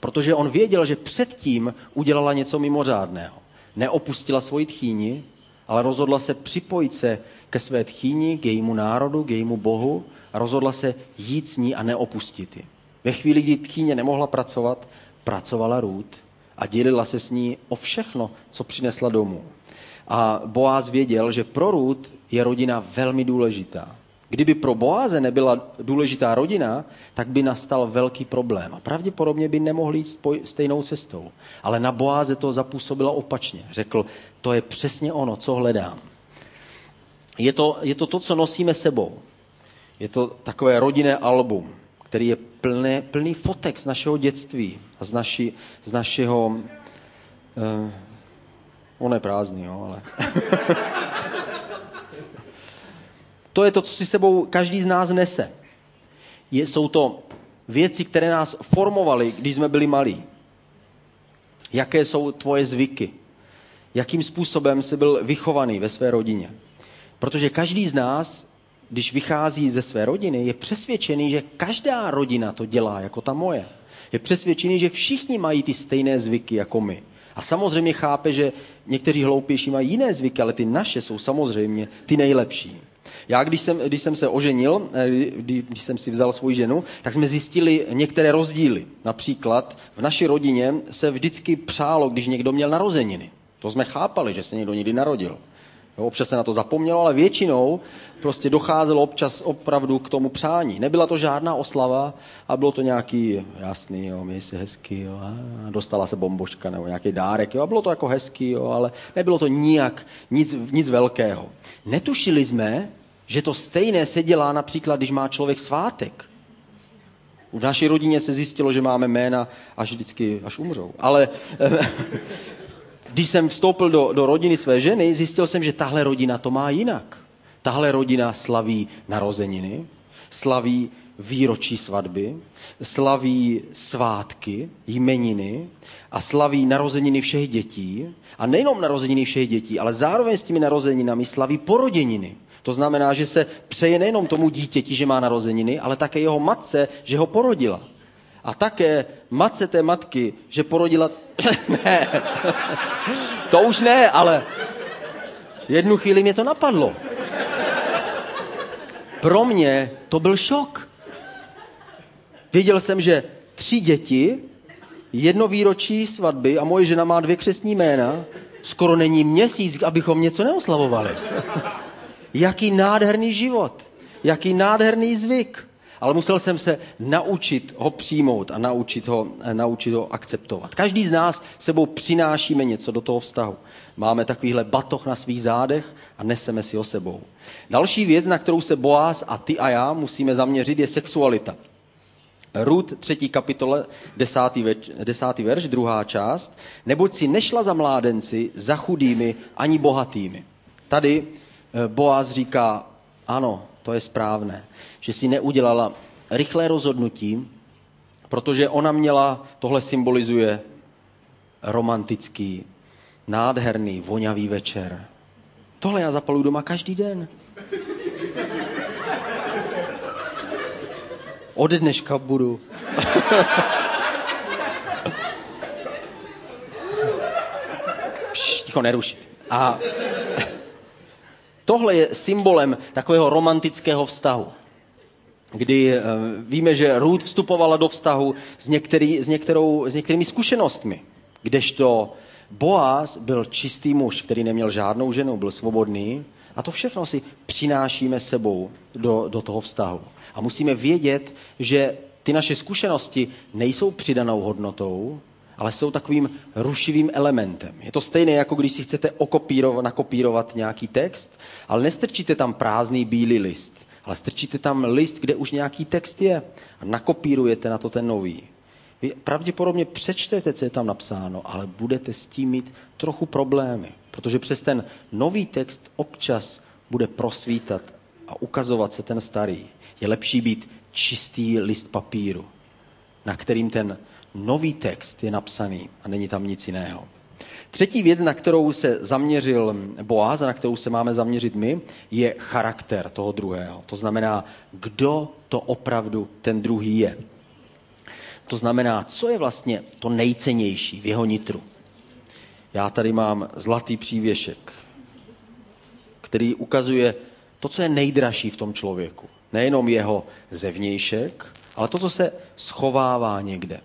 Protože on věděl, že předtím udělala něco mimořádného. Neopustila svoji tchýni, ale rozhodla se připojit se ke své tchýni, k jejímu národu, k jejímu bohu a rozhodla se jít s ní a neopustit ji. Ve chvíli, kdy tchýně nemohla pracovat, pracovala Rút a dělila se s ní o všechno, co přinesla domů. A Boaz věděl, že pro Rút je rodina velmi důležitá. Kdyby pro Boáze nebyla důležitá rodina, tak by nastal velký problém. A pravděpodobně by nemohli jít stejnou cestou. Ale na Boáze to zapůsobilo opačně. Řekl, to je přesně ono, co hledám. Je to, je to to, co nosíme sebou. Je to takové rodinné album, který je plný, plný fotek z našeho dětství a z, naši, z našeho... Uh, on je prázdný, jo, ale... to je to, co si sebou každý z nás nese. Je, jsou to věci, které nás formovaly, když jsme byli malí. Jaké jsou tvoje zvyky? Jakým způsobem jsi byl vychovaný ve své rodině? Protože každý z nás, když vychází ze své rodiny, je přesvědčený, že každá rodina to dělá jako ta moje. Je přesvědčený, že všichni mají ty stejné zvyky jako my. A samozřejmě chápe, že někteří hloupější mají jiné zvyky, ale ty naše jsou samozřejmě ty nejlepší. Já, když jsem, když jsem se oženil, eh, kdy, když jsem si vzal svou ženu, tak jsme zjistili některé rozdíly. Například v naší rodině se vždycky přálo, když někdo měl narozeniny. To jsme chápali, že se někdo někdy narodil. Jo, občas se na to zapomnělo, ale většinou prostě docházelo občas opravdu k tomu přání. Nebyla to žádná oslava a bylo to nějaký jasný, jo, měj si hezky, jo, a dostala se bomboška nebo nějaký dárek, jo, a bylo to jako hezký, jo, ale nebylo to nijak, nic, nic velkého. Netušili jsme, že to stejné se dělá například, když má člověk svátek. V naší rodině se zjistilo, že máme jména až vždycky, až umřou. Ale když jsem vstoupil do, do rodiny své ženy, zjistil jsem, že tahle rodina to má jinak. Tahle rodina slaví narozeniny, slaví výročí svatby, slaví svátky, jmeniny a slaví narozeniny všech dětí. A nejenom narozeniny všech dětí, ale zároveň s těmi narozeninami slaví poroděniny. To znamená, že se přeje nejenom tomu dítěti, že má narozeniny, ale také jeho matce, že ho porodila. A také matce té matky, že porodila... ne, to už ne, ale jednu chvíli mě to napadlo. Pro mě to byl šok. Věděl jsem, že tři děti, jedno výročí svatby a moje žena má dvě křesní jména, skoro není měsíc, abychom něco neoslavovali. Jaký nádherný život, jaký nádherný zvyk. Ale musel jsem se naučit ho přijmout a naučit ho, naučit ho akceptovat. Každý z nás sebou přinášíme něco do toho vztahu. Máme takovýhle batoh na svých zádech a neseme si ho sebou. Další věc, na kterou se Boaz a ty a já musíme zaměřit, je sexualita. Rud, třetí kapitole, desátý, več, desátý verš, druhá část. Neboť si nešla za mládenci, za chudými, ani bohatými. Tady Eh, Boaz říká, ano, to je správné, že si neudělala rychlé rozhodnutí, protože ona měla, tohle symbolizuje romantický, nádherný, vonavý večer. Tohle já zapaluju doma každý den. Od dneška budu. Ticho, nerušit. A Tohle je symbolem takového romantického vztahu, kdy eh, víme, že Ruth vstupovala do vztahu s, některý, s, některou, s některými zkušenostmi, kdežto Boaz byl čistý muž, který neměl žádnou ženu, byl svobodný a to všechno si přinášíme sebou do, do toho vztahu. A musíme vědět, že ty naše zkušenosti nejsou přidanou hodnotou, ale jsou takovým rušivým elementem. Je to stejné, jako když si chcete okopírovat, nakopírovat nějaký text, ale nestrčíte tam prázdný bílý list, ale strčíte tam list, kde už nějaký text je a nakopírujete na to ten nový. Vy pravděpodobně přečtete, co je tam napsáno, ale budete s tím mít trochu problémy, protože přes ten nový text občas bude prosvítat a ukazovat se ten starý. Je lepší být čistý list papíru, na kterým ten nový text je napsaný a není tam nic jiného. Třetí věc, na kterou se zaměřil Boaz a na kterou se máme zaměřit my, je charakter toho druhého. To znamená, kdo to opravdu ten druhý je. To znamená, co je vlastně to nejcennější v jeho nitru. Já tady mám zlatý přívěšek, který ukazuje to, co je nejdražší v tom člověku. Nejenom jeho zevnějšek, ale to, co se schovává někde.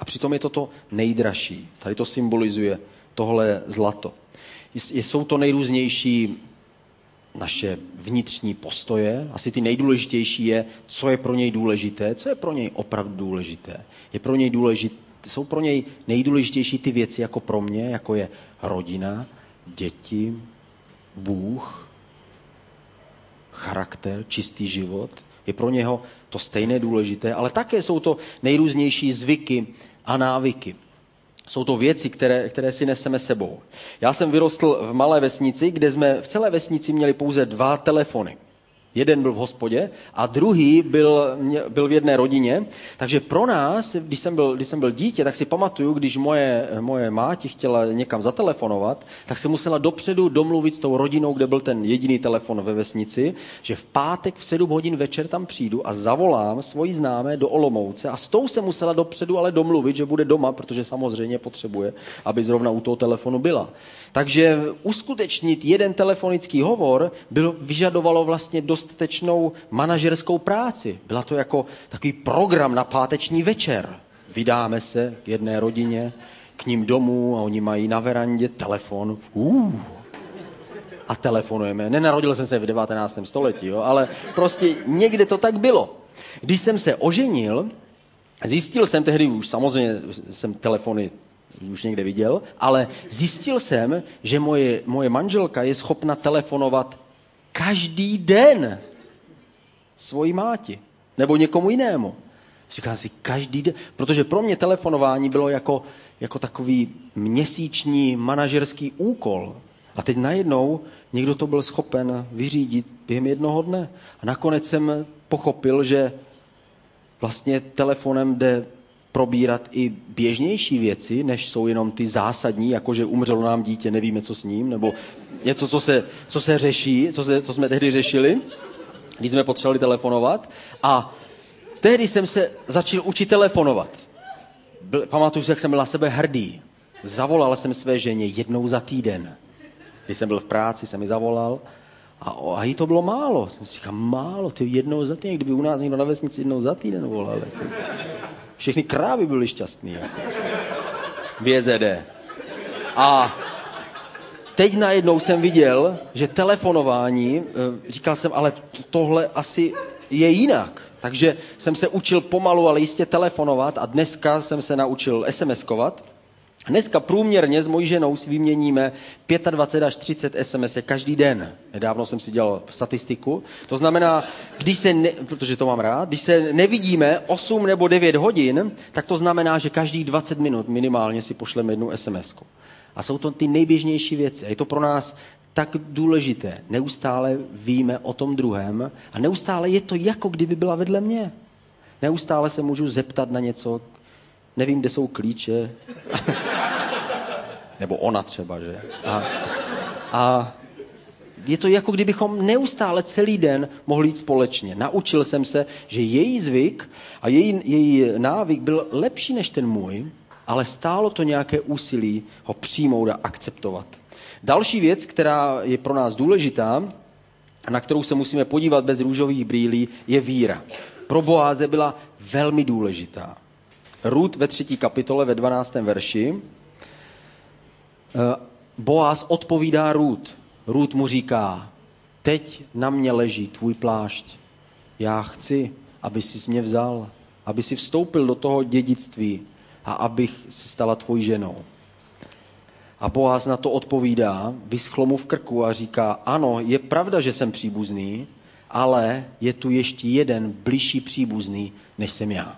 A přitom je to to nejdražší. Tady to symbolizuje tohle zlato. Jsou to nejrůznější naše vnitřní postoje. Asi ty nejdůležitější je, co je pro něj důležité, co je pro něj opravdu důležité. Je pro něj důležit, jsou pro něj nejdůležitější ty věci jako pro mě, jako je rodina, děti, Bůh, charakter, čistý život. Je pro něho to stejné důležité, ale také jsou to nejrůznější zvyky a návyky. Jsou to věci, které, které si neseme sebou. Já jsem vyrostl v malé vesnici, kde jsme v celé vesnici měli pouze dva telefony. Jeden byl v hospodě a druhý byl, byl v jedné rodině. Takže pro nás, když jsem byl, když jsem byl dítě, tak si pamatuju, když moje, moje máti chtěla někam zatelefonovat, tak se musela dopředu domluvit s tou rodinou, kde byl ten jediný telefon ve vesnici, že v pátek v 7 hodin večer tam přijdu a zavolám svoji známé do Olomouce a s tou se musela dopředu ale domluvit, že bude doma, protože samozřejmě potřebuje, aby zrovna u toho telefonu byla. Takže uskutečnit jeden telefonický hovor byl, vyžadovalo vlastně dostatečnou manažerskou práci. Byla to jako takový program na páteční večer. Vydáme se k jedné rodině, k ním domů a oni mají na verandě telefon. Uh, a telefonujeme. Nenarodil jsem se v 19. století, jo, ale prostě někde to tak bylo. Když jsem se oženil, zjistil jsem tehdy už, samozřejmě jsem telefony už někde viděl, ale zjistil jsem, že moje, moje manželka je schopna telefonovat každý den svojí máti nebo někomu jinému. Říkám si, každý den, protože pro mě telefonování bylo jako, jako takový měsíční manažerský úkol. A teď najednou někdo to byl schopen vyřídit během jednoho dne. A nakonec jsem pochopil, že vlastně telefonem jde probírat i běžnější věci, než jsou jenom ty zásadní, jako že umřelo nám dítě, nevíme, co s ním, nebo něco, co se, co se řeší, co, se, co jsme tehdy řešili, když jsme potřebovali telefonovat. A tehdy jsem se začal učit telefonovat. Byl, pamatuju si, jak jsem byl na sebe hrdý. Zavolal jsem své ženě jednou za týden. Když jsem byl v práci, jsem mi zavolal a, a jí to bylo málo. Jsem si říkal, málo, ty jednou za týden, kdyby u nás někdo na vesnici jednou za týden volal. Jako. Všechny krávy byly šťastný. Jako. V A teď najednou jsem viděl, že telefonování, eh, říkal jsem, ale tohle asi je jinak. Takže jsem se učil pomalu, ale jistě telefonovat a dneska jsem se naučil SMS-kovat. Dneska průměrně s mojí ženou si vyměníme 25 až 30 SMS každý den. Nedávno jsem si dělal statistiku. To znamená, když se, ne, protože to mám rád, když se nevidíme 8 nebo 9 hodin, tak to znamená, že každých 20 minut minimálně si pošleme jednu SMS. -ku. A jsou to ty nejběžnější věci. A je to pro nás tak důležité. Neustále víme o tom druhém a neustále je to jako kdyby byla vedle mě. Neustále se můžu zeptat na něco, nevím, kde jsou klíče. Nebo ona třeba, že? A, a je to jako kdybychom neustále celý den mohli jít společně. Naučil jsem se, že její zvyk a její, její návyk byl lepší než ten můj, ale stálo to nějaké úsilí ho přijmout a akceptovat. Další věc, která je pro nás důležitá, a na kterou se musíme podívat bez růžových brýlí, je víra. Pro Boáze byla velmi důležitá. Rud ve třetí kapitole ve 12. verši. Eh, Boaz odpovídá Rud. Rud mu říká, teď na mě leží tvůj plášť. Já chci, aby si mě vzal, aby si vstoupil do toho dědictví a abych se stala tvojí ženou. A Boaz na to odpovídá, vyschlo mu v krku a říká, ano, je pravda, že jsem příbuzný, ale je tu ještě jeden bližší příbuzný, než jsem já.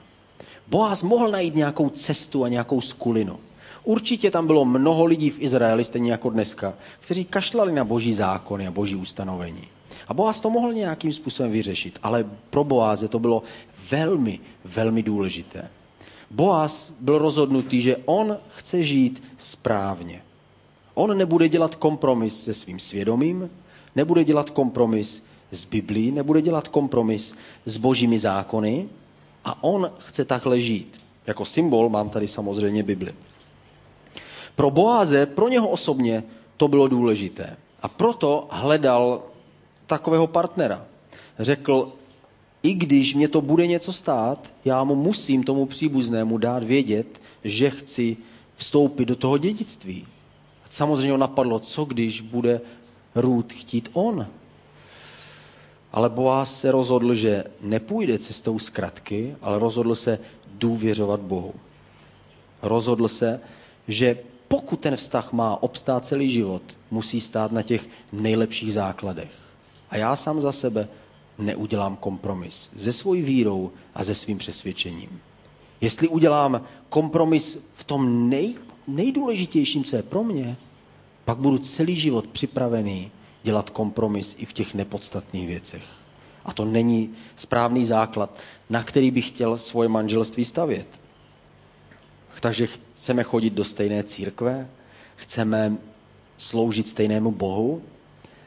Boaz mohl najít nějakou cestu a nějakou skulinu. Určitě tam bylo mnoho lidí v Izraeli, stejně jako dneska, kteří kašlali na boží zákony a boží ustanovení. A Boaz to mohl nějakým způsobem vyřešit, ale pro Boáze to bylo velmi, velmi důležité. Boaz byl rozhodnutý, že on chce žít správně. On nebude dělat kompromis se svým svědomím, nebude dělat kompromis s Biblí, nebude dělat kompromis s božími zákony a on chce takhle žít. Jako symbol mám tady samozřejmě Bibli. Pro Boáze, pro něho osobně, to bylo důležité. A proto hledal takového partnera. Řekl, i když mě to bude něco stát, já mu musím tomu příbuznému dát vědět, že chci vstoupit do toho dědictví. Samozřejmě ho napadlo, co když bude Růd chtít on. Ale Boaz se rozhodl, že nepůjde cestou zkratky, ale rozhodl se důvěřovat Bohu. Rozhodl se, že pokud ten vztah má obstát celý život, musí stát na těch nejlepších základech. A já sám za sebe neudělám kompromis se svojí vírou a se svým přesvědčením. Jestli udělám kompromis v tom nej, nejdůležitějším, co je pro mě, pak budu celý život připravený dělat kompromis i v těch nepodstatných věcech. A to není správný základ, na který bych chtěl svoje manželství stavět. Takže chceme chodit do stejné církve, chceme sloužit stejnému Bohu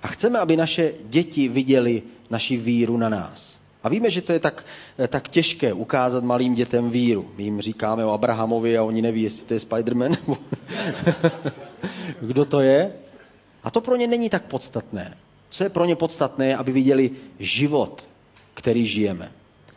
a chceme, aby naše děti viděli naši víru na nás. A víme, že to je tak, tak těžké ukázat malým dětem víru. My jim říkáme o Abrahamovi a oni neví, jestli to je Spiderman nebo kdo to je. A to pro ně není tak podstatné. Co je pro ně podstatné, aby viděli život, který žijeme.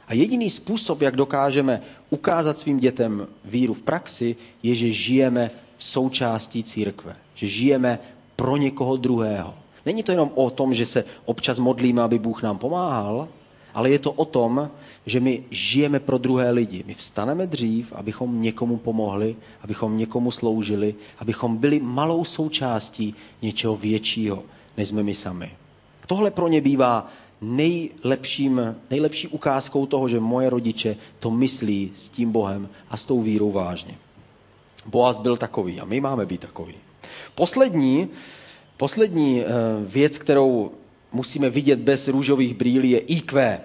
A jediný způsob, jak dokážeme ukázat svým dětem víru v praxi, je, že žijeme v součástí církve. Že žijeme pro někoho druhého. Není to jenom o tom, že se občas modlíme, aby Bůh nám pomáhal, ale je to o tom, že my žijeme pro druhé lidi. My vstaneme dřív, abychom někomu pomohli, abychom někomu sloužili, abychom byli malou součástí něčeho většího, než jsme my sami. Tohle pro ně bývá nejlepším, nejlepší ukázkou toho, že moje rodiče to myslí s tím Bohem a s tou vírou vážně. Boaz byl takový a my máme být takový. Poslední, poslední eh, věc, kterou musíme vidět bez růžových brýlí, je IQ.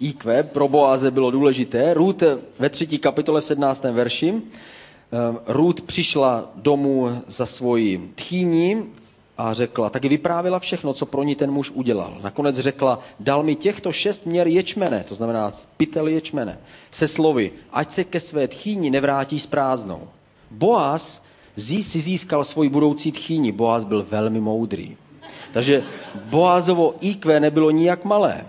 IQ pro Boaze bylo důležité. Rút ve třetí kapitole v 17. verši. Eh, Rút přišla domů za svojí tchýní a řekla, taky vyprávila všechno, co pro ní ten muž udělal. Nakonec řekla, dal mi těchto šest měr ječmene, to znamená pytel ječmene, se slovy, ať se ke své tchýni nevrátí s prázdnou. Boaz si získal svoji budoucí tchýni. Boaz byl velmi moudrý. Takže Boazovo IQ nebylo nijak malé.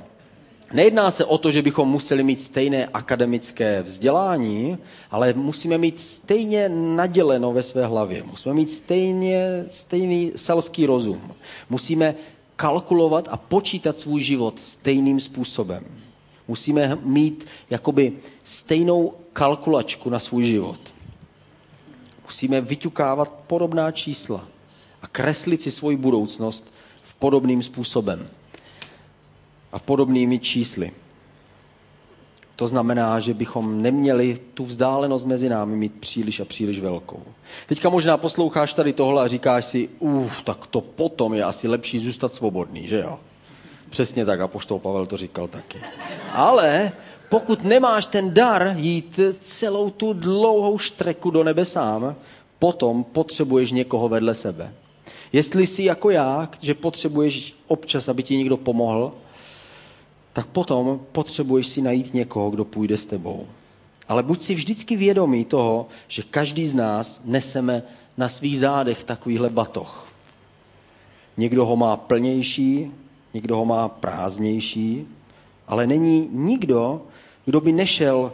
Nejedná se o to, že bychom museli mít stejné akademické vzdělání, ale musíme mít stejně naděleno ve své hlavě. Musíme mít stejně, stejný selský rozum. Musíme kalkulovat a počítat svůj život stejným způsobem. Musíme mít jakoby stejnou kalkulačku na svůj život. Musíme vyťukávat podobná čísla a kreslit si svoji budoucnost v podobným způsobem a podobnými čísly. To znamená, že bychom neměli tu vzdálenost mezi námi mít příliš a příliš velkou. Teďka možná posloucháš tady tohle a říkáš si, uf, tak to potom je asi lepší zůstat svobodný, že jo? Přesně tak, a poštol Pavel to říkal taky. Ale pokud nemáš ten dar jít celou tu dlouhou štreku do nebe sám, potom potřebuješ někoho vedle sebe. Jestli jsi jako já, že potřebuješ občas, aby ti někdo pomohl, tak potom potřebuješ si najít někoho, kdo půjde s tebou. Ale buď si vždycky vědomý toho, že každý z nás neseme na svých zádech takovýhle batoh. Někdo ho má plnější, někdo ho má prázdnější, ale není nikdo, kdo by nešel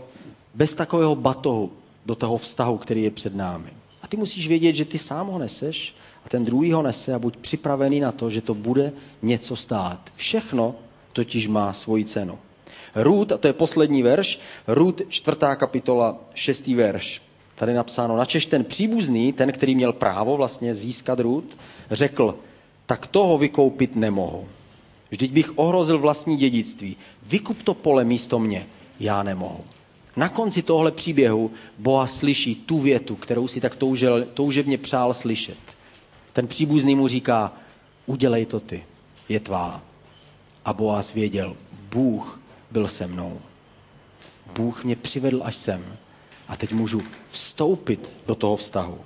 bez takového batohu do toho vztahu, který je před námi. A ty musíš vědět, že ty sám ho neseš a ten druhý ho nese a buď připravený na to, že to bude něco stát. Všechno totiž má svoji cenu. Růd, a to je poslední verš, Růd, čtvrtá kapitola, šestý verš. tady napsáno, načež ten příbuzný, ten, který měl právo vlastně získat růd, řekl, tak toho vykoupit nemohu. Vždyť bych ohrozil vlastní dědictví. Vykup to pole místo mě, já nemohu. Na konci tohle příběhu Boha slyší tu větu, kterou si tak toužil, toužebně přál slyšet. Ten příbuzný mu říká, udělej to ty, je tvá. A Boaz věděl, Bůh byl se mnou. Bůh mě přivedl až sem a teď můžu vstoupit do toho vztahu.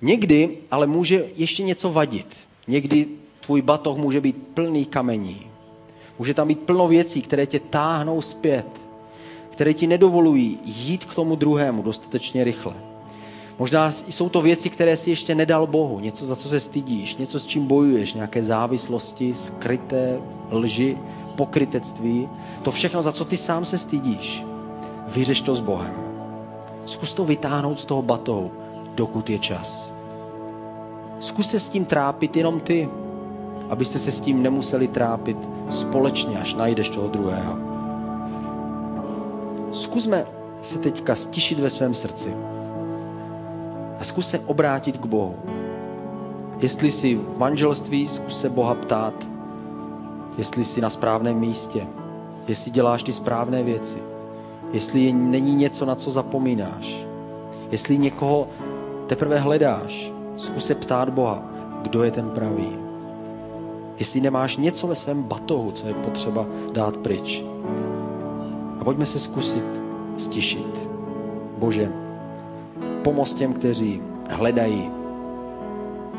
Někdy ale může ještě něco vadit. Někdy tvůj batoh může být plný kamení. Může tam být plno věcí, které tě táhnou zpět, které ti nedovolují jít k tomu druhému dostatečně rychle. Možná jsou to věci, které si ještě nedal Bohu, něco, za co se stydíš, něco, s čím bojuješ, nějaké závislosti, skryté lži, pokrytectví, to všechno, za co ty sám se stydíš. Vyřeš to s Bohem. Zkus to vytáhnout z toho batohu, dokud je čas. Zkus se s tím trápit jenom ty, abyste se s tím nemuseli trápit společně, až najdeš toho druhého. Zkusme se teďka stišit ve svém srdci a zkus se obrátit k Bohu. Jestli jsi v manželství, zkus se Boha ptát, jestli jsi na správném místě, jestli děláš ty správné věci, jestli není něco, na co zapomínáš, jestli někoho teprve hledáš, zkus se ptát Boha, kdo je ten pravý. Jestli nemáš něco ve svém batohu, co je potřeba dát pryč. A pojďme se zkusit stišit. Bože, pomoz těm, kteří hledají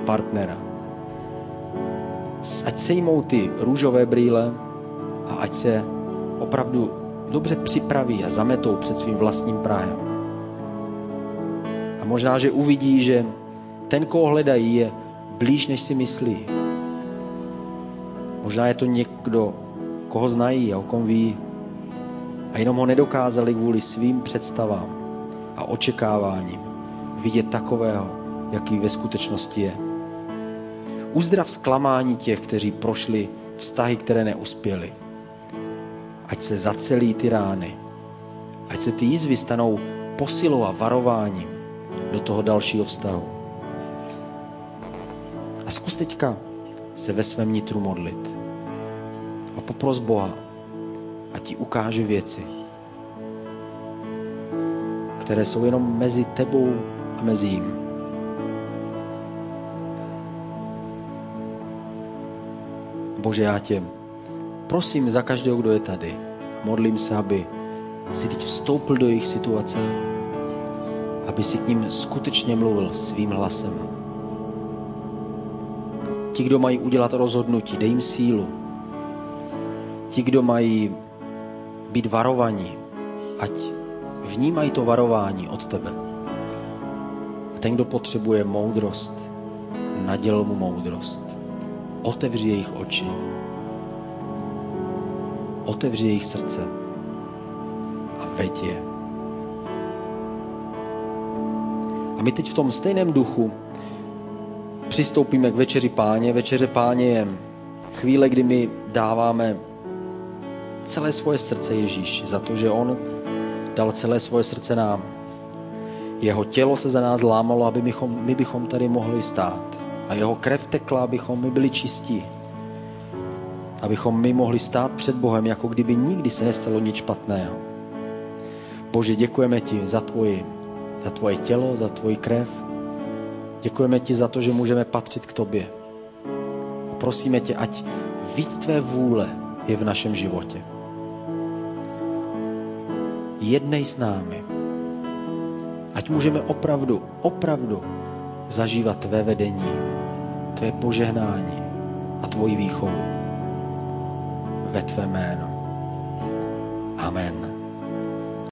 partnera. Ať sejmou ty růžové brýle a ať se opravdu dobře připraví a zametou před svým vlastním Prahem. A možná, že uvidí, že ten, koho hledají, je blíž, než si myslí. Možná je to někdo, koho znají a o kom ví a jenom ho nedokázali kvůli svým představám a očekáváním vidět takového, jaký ve skutečnosti je. Uzdrav zklamání těch, kteří prošli vztahy, které neuspěli. Ať se zacelí ty rány. Ať se ty jízvy stanou posilou a varováním do toho dalšího vztahu. A zkus teďka se ve svém nitru modlit. A popros Boha, a ti ukáže věci, které jsou jenom mezi tebou a mezi jím. Bože, já tě prosím za každého, kdo je tady. Modlím se, aby si teď vstoupil do jejich situace, aby si k ním skutečně mluvil svým hlasem. Ti, kdo mají udělat rozhodnutí, dej jim sílu. Ti, kdo mají být varovaní, ať vnímají to varování od tebe. A ten, kdo potřebuje moudrost, naděl mu moudrost. Otevři jejich oči. Otevři jejich srdce a veď je. A my teď v tom stejném duchu přistoupíme k večeři páně. Večeře páně je chvíle, kdy my dáváme celé svoje srdce Ježíši za to, že On dal celé svoje srdce nám. Jeho tělo se za nás lámalo, aby bychom, my bychom tady mohli stát. A jeho krev tekla, abychom my byli čistí. Abychom my mohli stát před Bohem, jako kdyby nikdy se nestalo nic špatného. Bože, děkujeme ti za, tvoji, za tvoje tělo, za tvoji krev. Děkujeme ti za to, že můžeme patřit k tobě. A prosíme tě, ať víc tvé vůle je v našem životě. Jednej s námi. Ať můžeme opravdu, opravdu zažívat tvé vedení, tvé požehnání a tvoji výchovu ve tvé jméno. Amen.